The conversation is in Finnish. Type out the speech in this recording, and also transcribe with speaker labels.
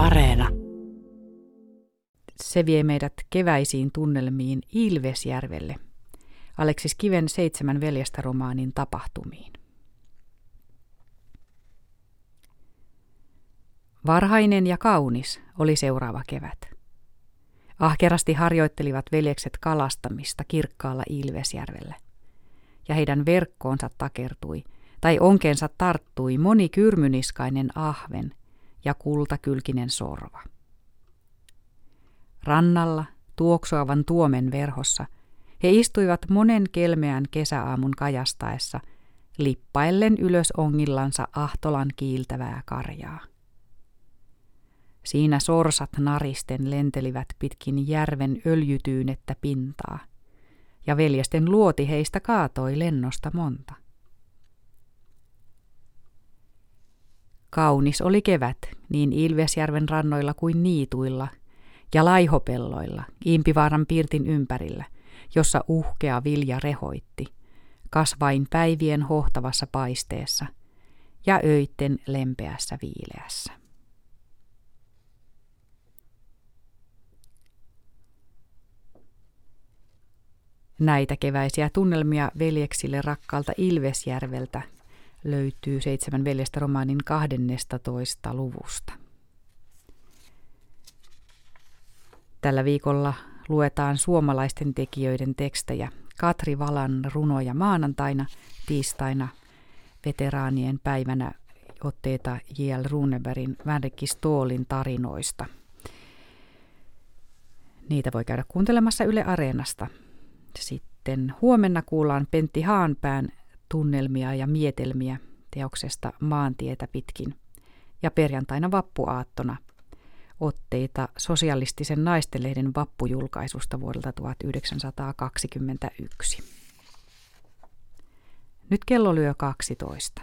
Speaker 1: Areena.
Speaker 2: Se vie meidät keväisiin tunnelmiin Ilvesjärvelle, Aleksis Kiven seitsemän veljestä romaanin tapahtumiin. Varhainen ja kaunis oli seuraava kevät. Ahkerasti harjoittelivat veljekset kalastamista kirkkaalla Ilvesjärvellä. Ja heidän verkkoonsa takertui, tai onkeensa tarttui moni kyrmyniskainen ahven ja kultakylkinen sorva. Rannalla, tuoksuavan tuomen verhossa, he istuivat monen kelmeän kesäaamun kajastaessa, lippaillen ylös ongillansa ahtolan kiiltävää karjaa. Siinä sorsat naristen lentelivät pitkin järven öljytyynettä pintaa, ja veljesten luoti heistä kaatoi lennosta monta. Kaunis oli kevät niin Ilvesjärven rannoilla kuin niituilla ja laihopelloilla Impivaaran piirtin ympärillä, jossa uhkea vilja rehoitti, kasvain päivien hohtavassa paisteessa ja öitten lempeässä viileässä. Näitä keväisiä tunnelmia veljeksille rakkaalta Ilvesjärveltä löytyy Seitsemän veljestä romaanin 12. luvusta. Tällä viikolla luetaan suomalaisten tekijöiden tekstejä Katri Valan runoja maanantaina, tiistaina veteraanien päivänä otteita J.L. Runebergin Vänrikki Stoolin tarinoista. Niitä voi käydä kuuntelemassa Yle Areenasta. Sitten huomenna kuullaan Pentti Haanpään tunnelmia ja mietelmiä teoksesta maantietä pitkin ja perjantaina vappuaattona otteita sosialistisen naistenlehden vappujulkaisusta vuodelta 1921. Nyt kello lyö 12.